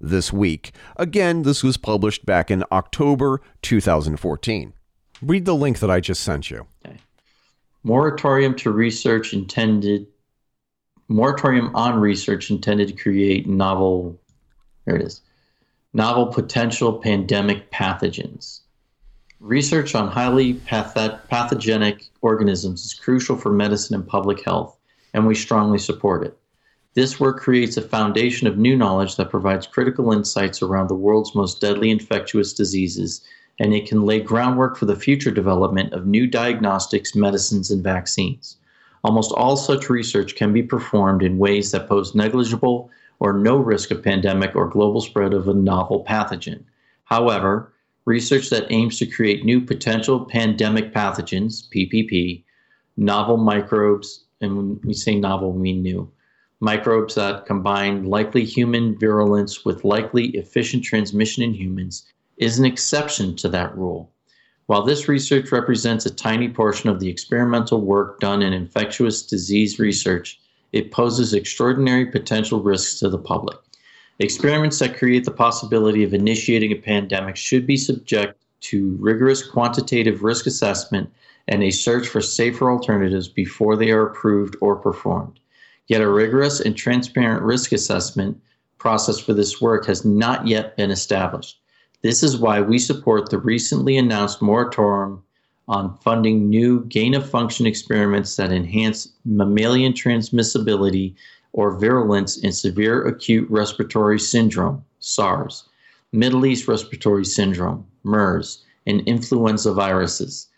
this week. Again, this was published back in October 2014. Read the link that I just sent you. Okay. Moratorium to research intended moratorium on research intended to create novel there it is. Novel potential pandemic pathogens. Research on highly path- pathogenic organisms is crucial for medicine and public health and we strongly support it. This work creates a foundation of new knowledge that provides critical insights around the world's most deadly infectious diseases and it can lay groundwork for the future development of new diagnostics medicines and vaccines. Almost all such research can be performed in ways that pose negligible or no risk of pandemic or global spread of a novel pathogen. However, research that aims to create new potential pandemic pathogens, PPP, novel microbes, and when we say novel, we mean new, microbes that combine likely human virulence with likely efficient transmission in humans, is an exception to that rule. While this research represents a tiny portion of the experimental work done in infectious disease research, it poses extraordinary potential risks to the public. Experiments that create the possibility of initiating a pandemic should be subject to rigorous quantitative risk assessment and a search for safer alternatives before they are approved or performed. Yet a rigorous and transparent risk assessment process for this work has not yet been established. This is why we support the recently announced moratorium on funding new gain of function experiments that enhance mammalian transmissibility or virulence in severe acute respiratory syndrome, SARS, Middle East respiratory syndrome, MERS, and influenza viruses.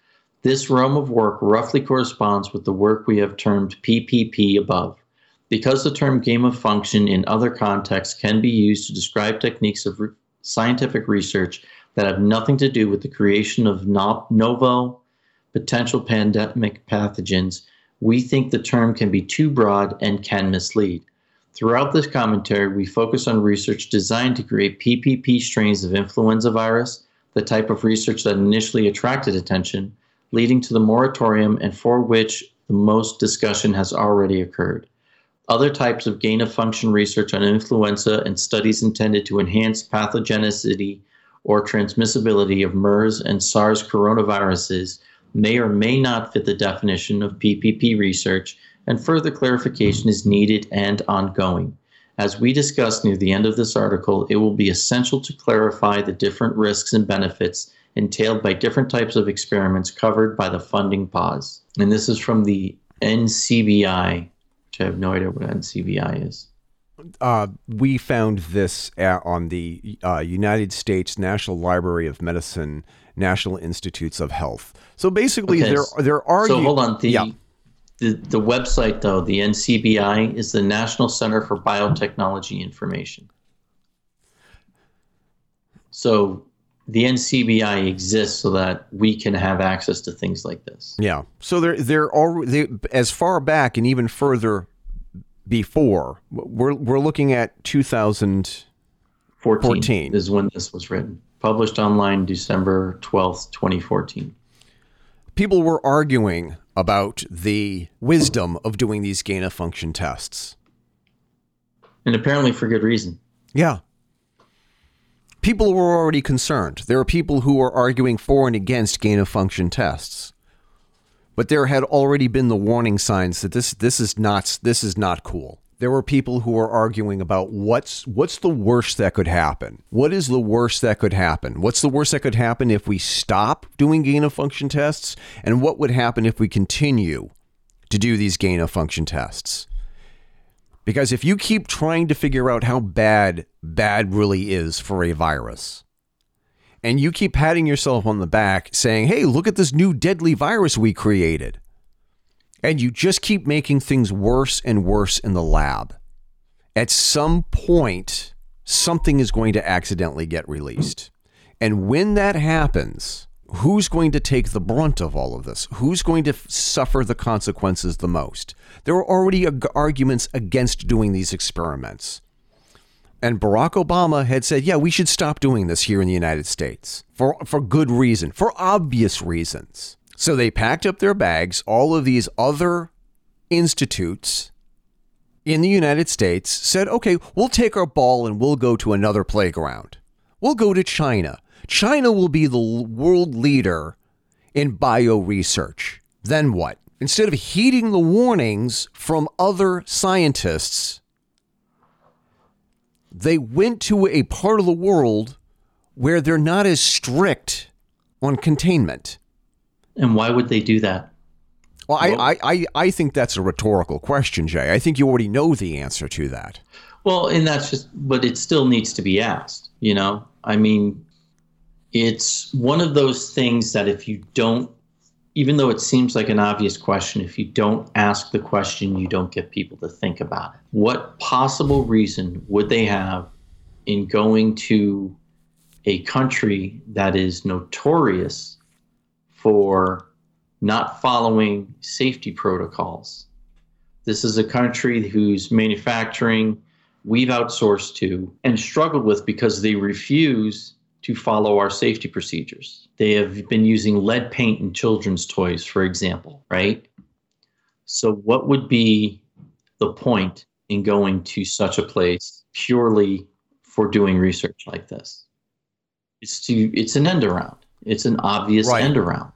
This realm of work roughly corresponds with the work we have termed PPP above. Because the term gain of function in other contexts can be used to describe techniques of scientific research that have nothing to do with the creation of no- novel potential pandemic pathogens, we think the term can be too broad and can mislead. Throughout this commentary, we focus on research designed to create PPP strains of influenza virus, the type of research that initially attracted attention, leading to the moratorium and for which the most discussion has already occurred. Other types of gain of function research on influenza and studies intended to enhance pathogenicity or transmissibility of MERS and SARS coronaviruses may or may not fit the definition of PPP research, and further clarification is needed and ongoing. As we discussed near the end of this article, it will be essential to clarify the different risks and benefits entailed by different types of experiments covered by the funding pause. And this is from the NCBI which I have no idea what NCBI is. Uh, we found this at, on the uh, United States National Library of Medicine, National Institutes of Health. So basically, okay. there there are. So hold on. The, yeah. the the website though, the NCBI is the National Center for Biotechnology Information. So the NCBI exists so that we can have access to things like this. Yeah. So they're they're all they, as far back and even further before. We're we're looking at 2014 is when this was written. Published online December 12th, 2014. People were arguing about the wisdom of doing these gain of function tests. And apparently for good reason. Yeah people were already concerned. There are people who were arguing for and against gain of function tests. But there had already been the warning signs that this this is not this is not cool. There were people who were arguing about what's what's the worst that could happen? What is the worst that could happen? What's the worst that could happen if we stop doing gain of function tests? And what would happen if we continue to do these gain of function tests? Because if you keep trying to figure out how bad bad really is for a virus, and you keep patting yourself on the back saying, hey, look at this new deadly virus we created, and you just keep making things worse and worse in the lab, at some point, something is going to accidentally get released. And when that happens, who's going to take the brunt of all of this? Who's going to f- suffer the consequences the most? There are already ag- arguments against doing these experiments. And Barack Obama had said, yeah, we should stop doing this here in the United States for, for good reason, for obvious reasons. So they packed up their bags, all of these other institutes in the United States said, okay, we'll take our ball and we'll go to another playground. We'll go to China. China will be the world leader in bio research. Then what? Instead of heeding the warnings from other scientists, they went to a part of the world where they're not as strict on containment. And why would they do that? Well, I, I, I think that's a rhetorical question, Jay. I think you already know the answer to that. Well, and that's just, but it still needs to be asked, you know? I mean, it's one of those things that if you don't, even though it seems like an obvious question, if you don't ask the question, you don't get people to think about it. What possible reason would they have in going to a country that is notorious for not following safety protocols? This is a country whose manufacturing we've outsourced to and struggled with because they refuse to follow our safety procedures. They have been using lead paint in children's toys, for example, right? So, what would be the point in going to such a place purely for doing research like this? It's to it's an end around. It's an obvious right. end around.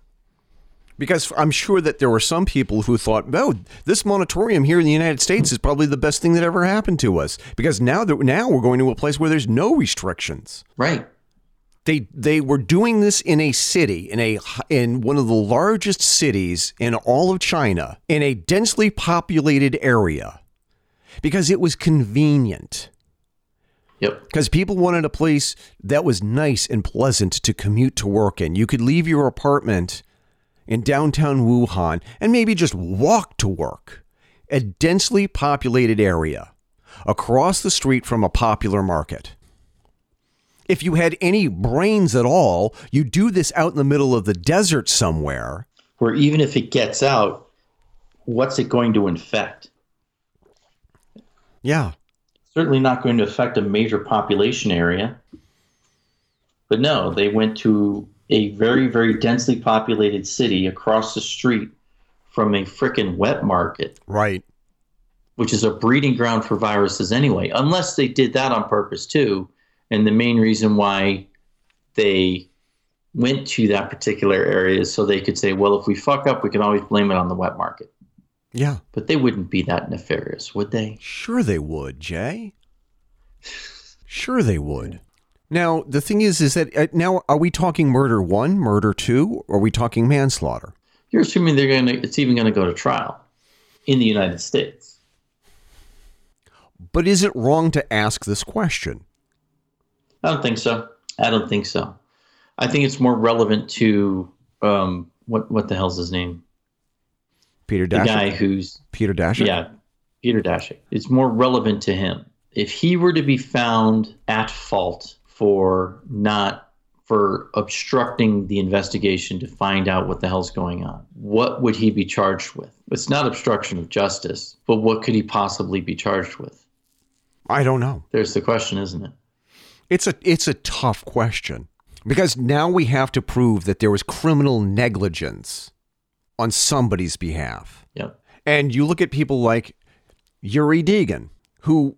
Because I'm sure that there were some people who thought, "Oh, this moratorium here in the United States is probably the best thing that ever happened to us." Because now that now we're going to a place where there's no restrictions. Right. They they were doing this in a city in a in one of the largest cities in all of China in a densely populated area because it was convenient. Yep. Because people wanted a place that was nice and pleasant to commute to work in. You could leave your apartment in downtown Wuhan and maybe just walk to work. A densely populated area across the street from a popular market. If you had any brains at all, you do this out in the middle of the desert somewhere. Where even if it gets out, what's it going to infect? Yeah. Certainly not going to affect a major population area. But no, they went to a very, very densely populated city across the street from a freaking wet market. Right. Which is a breeding ground for viruses anyway, unless they did that on purpose too. And the main reason why they went to that particular area is so they could say, well, if we fuck up, we can always blame it on the wet market. Yeah. But they wouldn't be that nefarious, would they? Sure they would, Jay. Sure they would. Now, the thing is, is that uh, now are we talking murder one, murder two, or are we talking manslaughter? You're assuming they're going to, it's even going to go to trial in the United States. But is it wrong to ask this question? I don't think so. I don't think so. I think it's more relevant to um, what what the hell's his name? Peter Daszak. The guy who's Peter Daszak. Yeah, Peter Daszak. It's more relevant to him if he were to be found at fault for not for obstructing the investigation to find out what the hell's going on. What would he be charged with? It's not obstruction of justice, but what could he possibly be charged with? I don't know. There's the question, isn't it? It's a it's a tough question because now we have to prove that there was criminal negligence on somebody's behalf. Yep. And you look at people like Yuri Deigin, who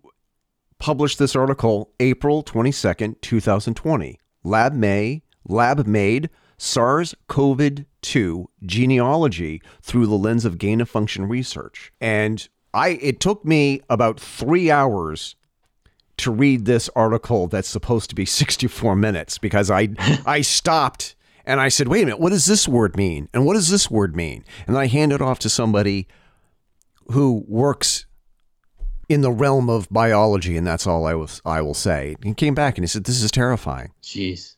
published this article April 22nd, 2020. Lab May, Lab made SARS CoV 2 genealogy through the lens of gain of function research. And I it took me about three hours to read this article that's supposed to be 64 minutes because I *laughs* I stopped and I said, wait a minute, what does this word mean? And what does this word mean? And I handed it off to somebody who works in the realm of biology, and that's all I was I will say. He came back and he said, "This is terrifying." Jeez.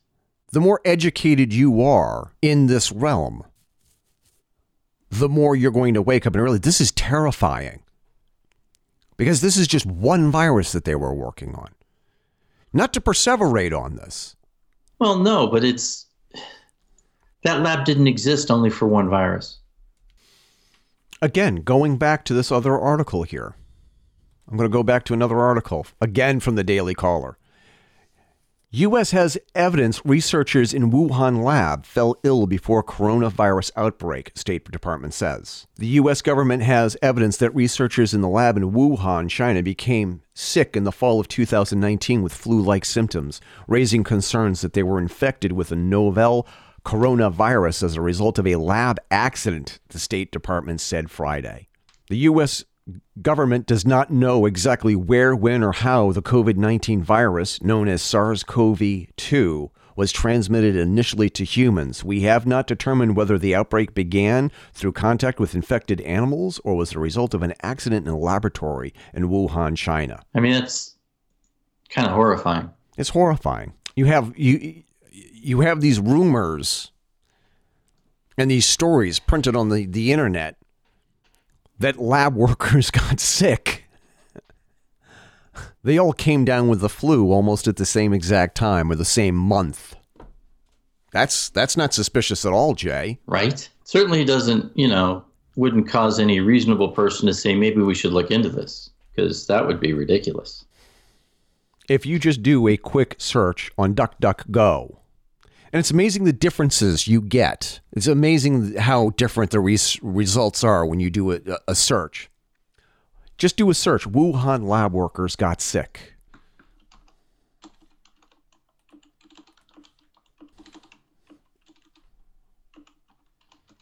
The more educated you are in this realm, the more you're going to wake up and realize this is terrifying. Because this is just one virus that they were working on. Not to perseverate on this. Well, no, but it's that lab didn't exist only for one virus. Again, going back to this other article here. I'm going to go back to another article, again from the Daily Caller. U.S. has evidence researchers in Wuhan lab fell ill before coronavirus outbreak, State Department says. The U.S. government has evidence that researchers in the lab in Wuhan, China, became sick in the fall of 2019 with flu like symptoms, raising concerns that they were infected with a novel coronavirus as a result of a lab accident, the State Department said Friday. The U.S government does not know exactly where, when, or how the COVID 19 virus, known as SARS CoV 2, was transmitted initially to humans. We have not determined whether the outbreak began through contact with infected animals or was the result of an accident in a laboratory in Wuhan, China. I mean, it's kind of horrifying. It's horrifying. You have you you have these rumors and these stories printed on the, the internet that lab *laughs* workers got sick. They all came down with the flu almost at the same exact time or the same month. That's that's not suspicious at all, Jay. Right? Certainly doesn't, you know, wouldn't cause any reasonable person to say maybe we should look into this because that would be ridiculous. If you just do a quick search on DuckDuckGo, and it's amazing the differences you get. It's amazing how different the res- results are when you do a, a search. Just do a search. Wuhan lab workers got sick.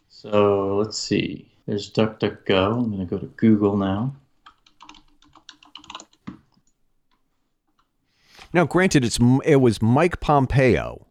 So let's see. There's DuckDuckGo. I'm going to go to Google now. Now, granted, it's it was Mike Pompeo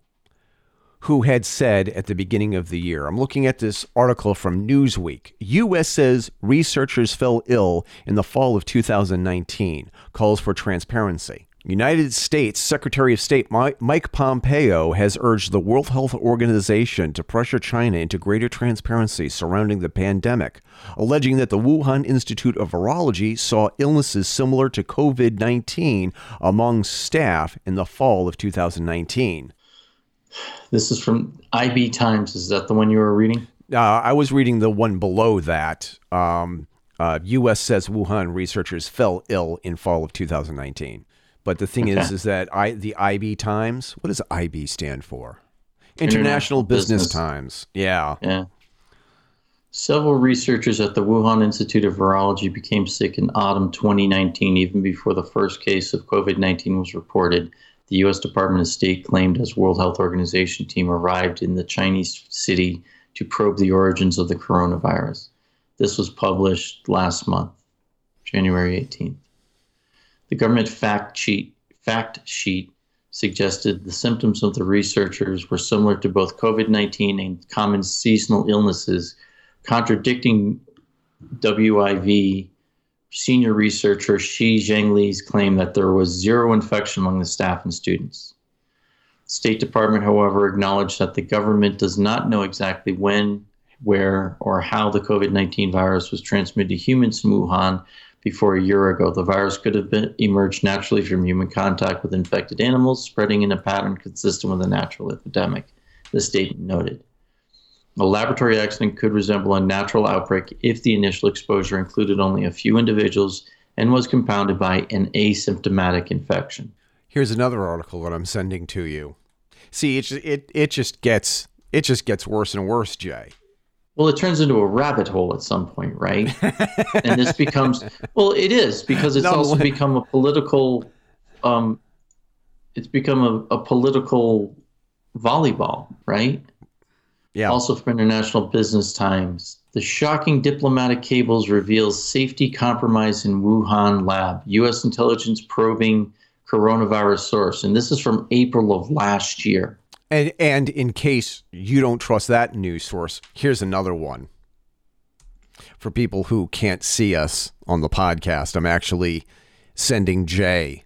who had said at the beginning of the year, I'm looking at this article from Newsweek. U.S. says researchers fell ill in the fall of 2019, calls for transparency. United States Secretary of State Mike Pompeo has urged the World Health Organization to pressure China into greater transparency surrounding the pandemic, alleging that the Wuhan Institute of Virology saw illnesses similar to COVID 19 among staff in the fall of 2019. This is from IB Times. Is that the one you were reading? Uh, I was reading the one below that. Um, uh, U.S. says Wuhan researchers fell ill in fall of 2019. But the thing okay. is, is that I the IB Times. What does IB stand for? International, International Business, Business Times. Yeah. Yeah. Several researchers at the Wuhan Institute of Virology became sick in autumn 2019, even before the first case of COVID 19 was reported the U.S. Department of State claimed as World Health Organization team arrived in the Chinese city to probe the origins of the coronavirus. This was published last month, January 18th. The government fact sheet, fact sheet suggested the symptoms of the researchers were similar to both COVID 19 and common seasonal illnesses, contradicting WIV senior researcher Shi Zhengli's claim that there was zero infection among the staff and students. The State Department, however, acknowledged that the government does not know exactly when, where, or how the COVID 19 virus was transmitted to humans in Wuhan before a year ago. The virus could have been, emerged naturally from human contact with infected animals, spreading in a pattern consistent with a natural epidemic, the statement noted. A laboratory accident could resemble a natural outbreak if the initial exposure included only a few individuals and was compounded by an asymptomatic infection. Here's another article that I'm sending to you. See, it just, it it just gets it just gets worse and worse, Jay. Well, it turns into a rabbit hole at some point, right? *laughs* and this becomes well, it is because it's no, also become a political um it's become a, a political volleyball, right? Yeah. Also from International Business Times. The shocking diplomatic cables reveals safety compromise in Wuhan lab. U.S. intelligence probing coronavirus source. And this is from April of last year. And and in case you don't trust that news source, here's another one. For people who can't see us on the podcast, I'm actually sending Jay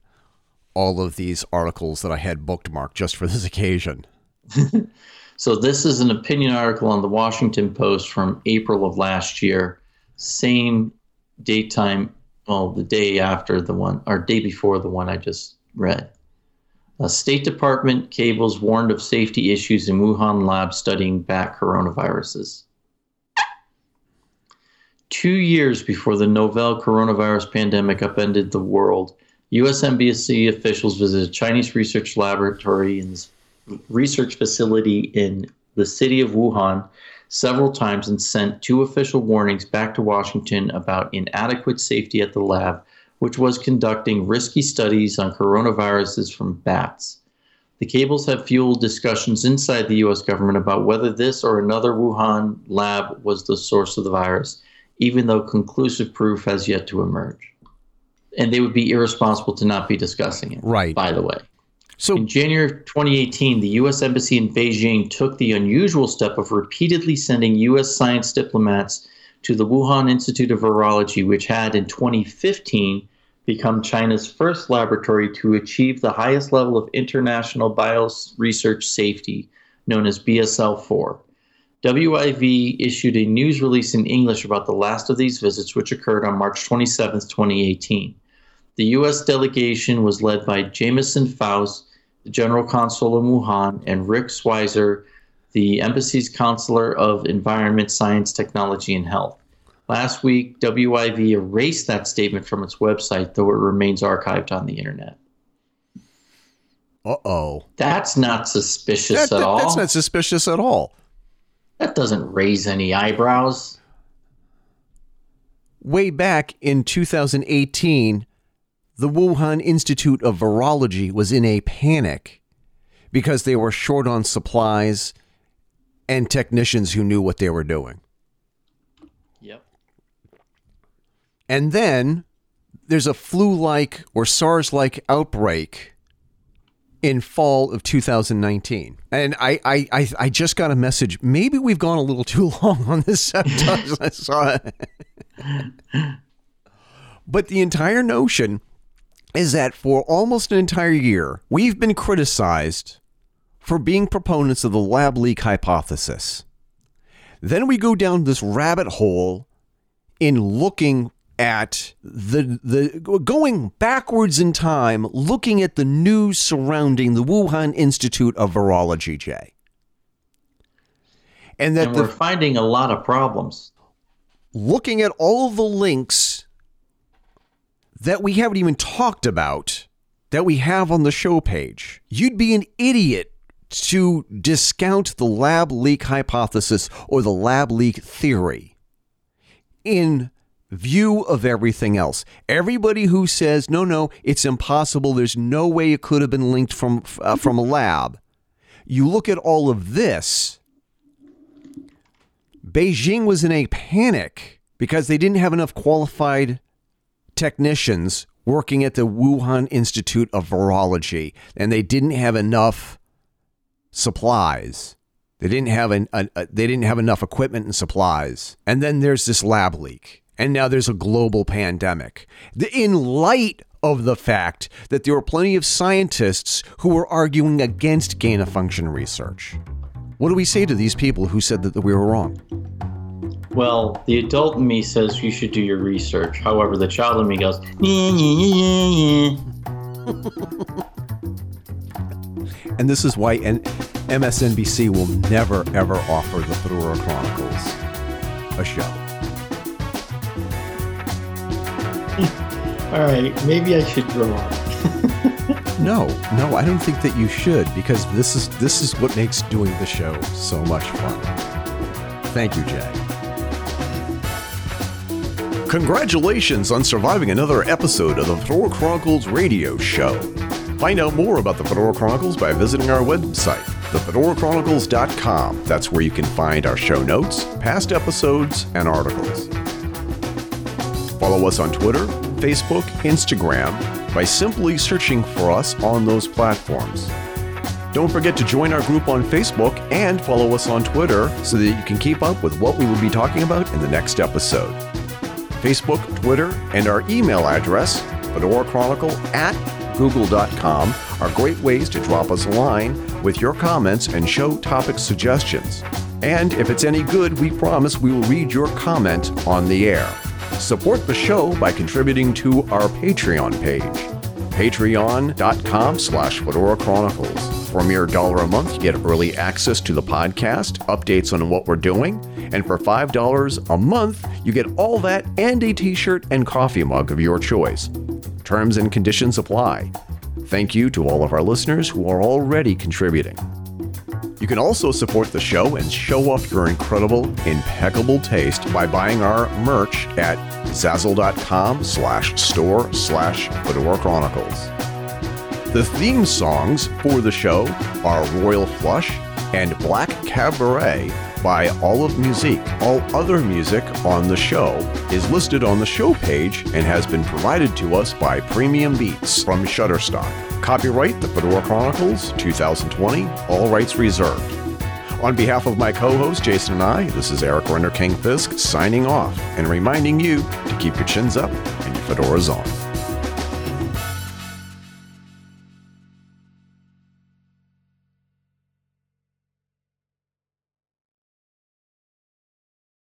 all of these articles that I had bookmarked just for this occasion. *laughs* so, this is an opinion article on the Washington Post from April of last year. Same date time, well, the day after the one, or day before the one I just read. State Department cables warned of safety issues in Wuhan lab studying bat coronaviruses. Two years before the novel coronavirus pandemic upended the world, U.S. Embassy officials visited Chinese research laboratory and research facility in the city of Wuhan several times and sent two official warnings back to Washington about inadequate safety at the lab which was conducting risky studies on coronaviruses from bats. The cables have fueled discussions inside the US government about whether this or another Wuhan lab was the source of the virus, even though conclusive proof has yet to emerge. And they would be irresponsible to not be discussing it. Right. By the way. So in January 2018, the U.S. Embassy in Beijing took the unusual step of repeatedly sending U.S. science diplomats to the Wuhan Institute of Virology, which had in 2015 become China's first laboratory to achieve the highest level of international bio research safety, known as BSL 4. WIV issued a news release in English about the last of these visits, which occurred on March 27, 2018. The U.S. delegation was led by Jamison Fouss, the general consul of Wuhan, and Rick Switzer, the embassy's counselor of environment, science, technology, and health. Last week, WIV erased that statement from its website, though it remains archived on the internet. Uh oh. That's not suspicious that, at all. That's not suspicious at all. That doesn't raise any eyebrows. Way back in 2018, the Wuhan Institute of Virology was in a panic because they were short on supplies and technicians who knew what they were doing. Yep. And then there's a flu like or SARS like outbreak in fall of 2019. And I, I, I, I, just got a message. Maybe we've gone a little *laughs* too long on this. I saw it. *laughs* but the entire notion is that for almost an entire year, we've been criticized for being proponents of the lab leak hypothesis. Then we go down this rabbit hole in looking at the the going backwards in time, looking at the news surrounding the Wuhan Institute of Virology, Jay. And that and we're the, finding a lot of problems. Looking at all the links that we haven't even talked about that we have on the show page, you'd be an idiot to discount the lab leak hypothesis or the lab leak theory in view of everything else. Everybody who says no, no, it's impossible. There's no way it could have been linked from uh, from a lab. You look at all of this. Beijing was in a panic because they didn't have enough qualified technicians working at the Wuhan Institute of Virology, and they didn't have enough supplies. They didn't have an, a, a, uh, they didn't have enough equipment and supplies. And then there's this lab leak and now there's a global pandemic. In light of the fact that there were plenty of scientists who were arguing against gain of function research. What do we say to these people who said that we were wrong? Well, the adult in me says you should do your research. However, the child in me goes, yeah, yeah, yeah, and this is why MSNBC will never, ever offer the Fedora Chronicles a show. *laughs* All right, maybe I should grow up. *laughs* no, no, I don't think that you should because this is this is what makes doing the show so much fun. Thank you, Jay. Congratulations on surviving another episode of the Fedora Chronicles radio show. Find out more about the Fedora Chronicles by visiting our website, thefedorachronicles.com. That's where you can find our show notes, past episodes, and articles. Follow us on Twitter, Facebook, Instagram by simply searching for us on those platforms. Don't forget to join our group on Facebook and follow us on Twitter so that you can keep up with what we will be talking about in the next episode. Facebook, Twitter, and our email address Fedora Chronicle at google.com are great ways to drop us a line with your comments and show topic suggestions. And if it's any good, we promise we will read your comment on the air. Support the show by contributing to our Patreon page, patreon.com slash Fedora Chronicles. For a mere dollar a month, you get early access to the podcast, updates on what we're doing, and for $5 a month, you get all that and a t-shirt and coffee mug of your choice. Terms and conditions apply. Thank you to all of our listeners who are already contributing. You can also support the show and show off your incredible, impeccable taste by buying our merch at zazzle.com slash store slash Fedora Chronicles. The theme songs for the show are Royal Flush and Black Cabaret by Olive Musique. All other music on the show is listed on the show page and has been provided to us by Premium Beats from Shutterstock. Copyright The Fedora Chronicles 2020, all rights reserved. On behalf of my co host Jason and I, this is Eric Renderking Fisk signing off and reminding you to keep your chins up and your fedoras on.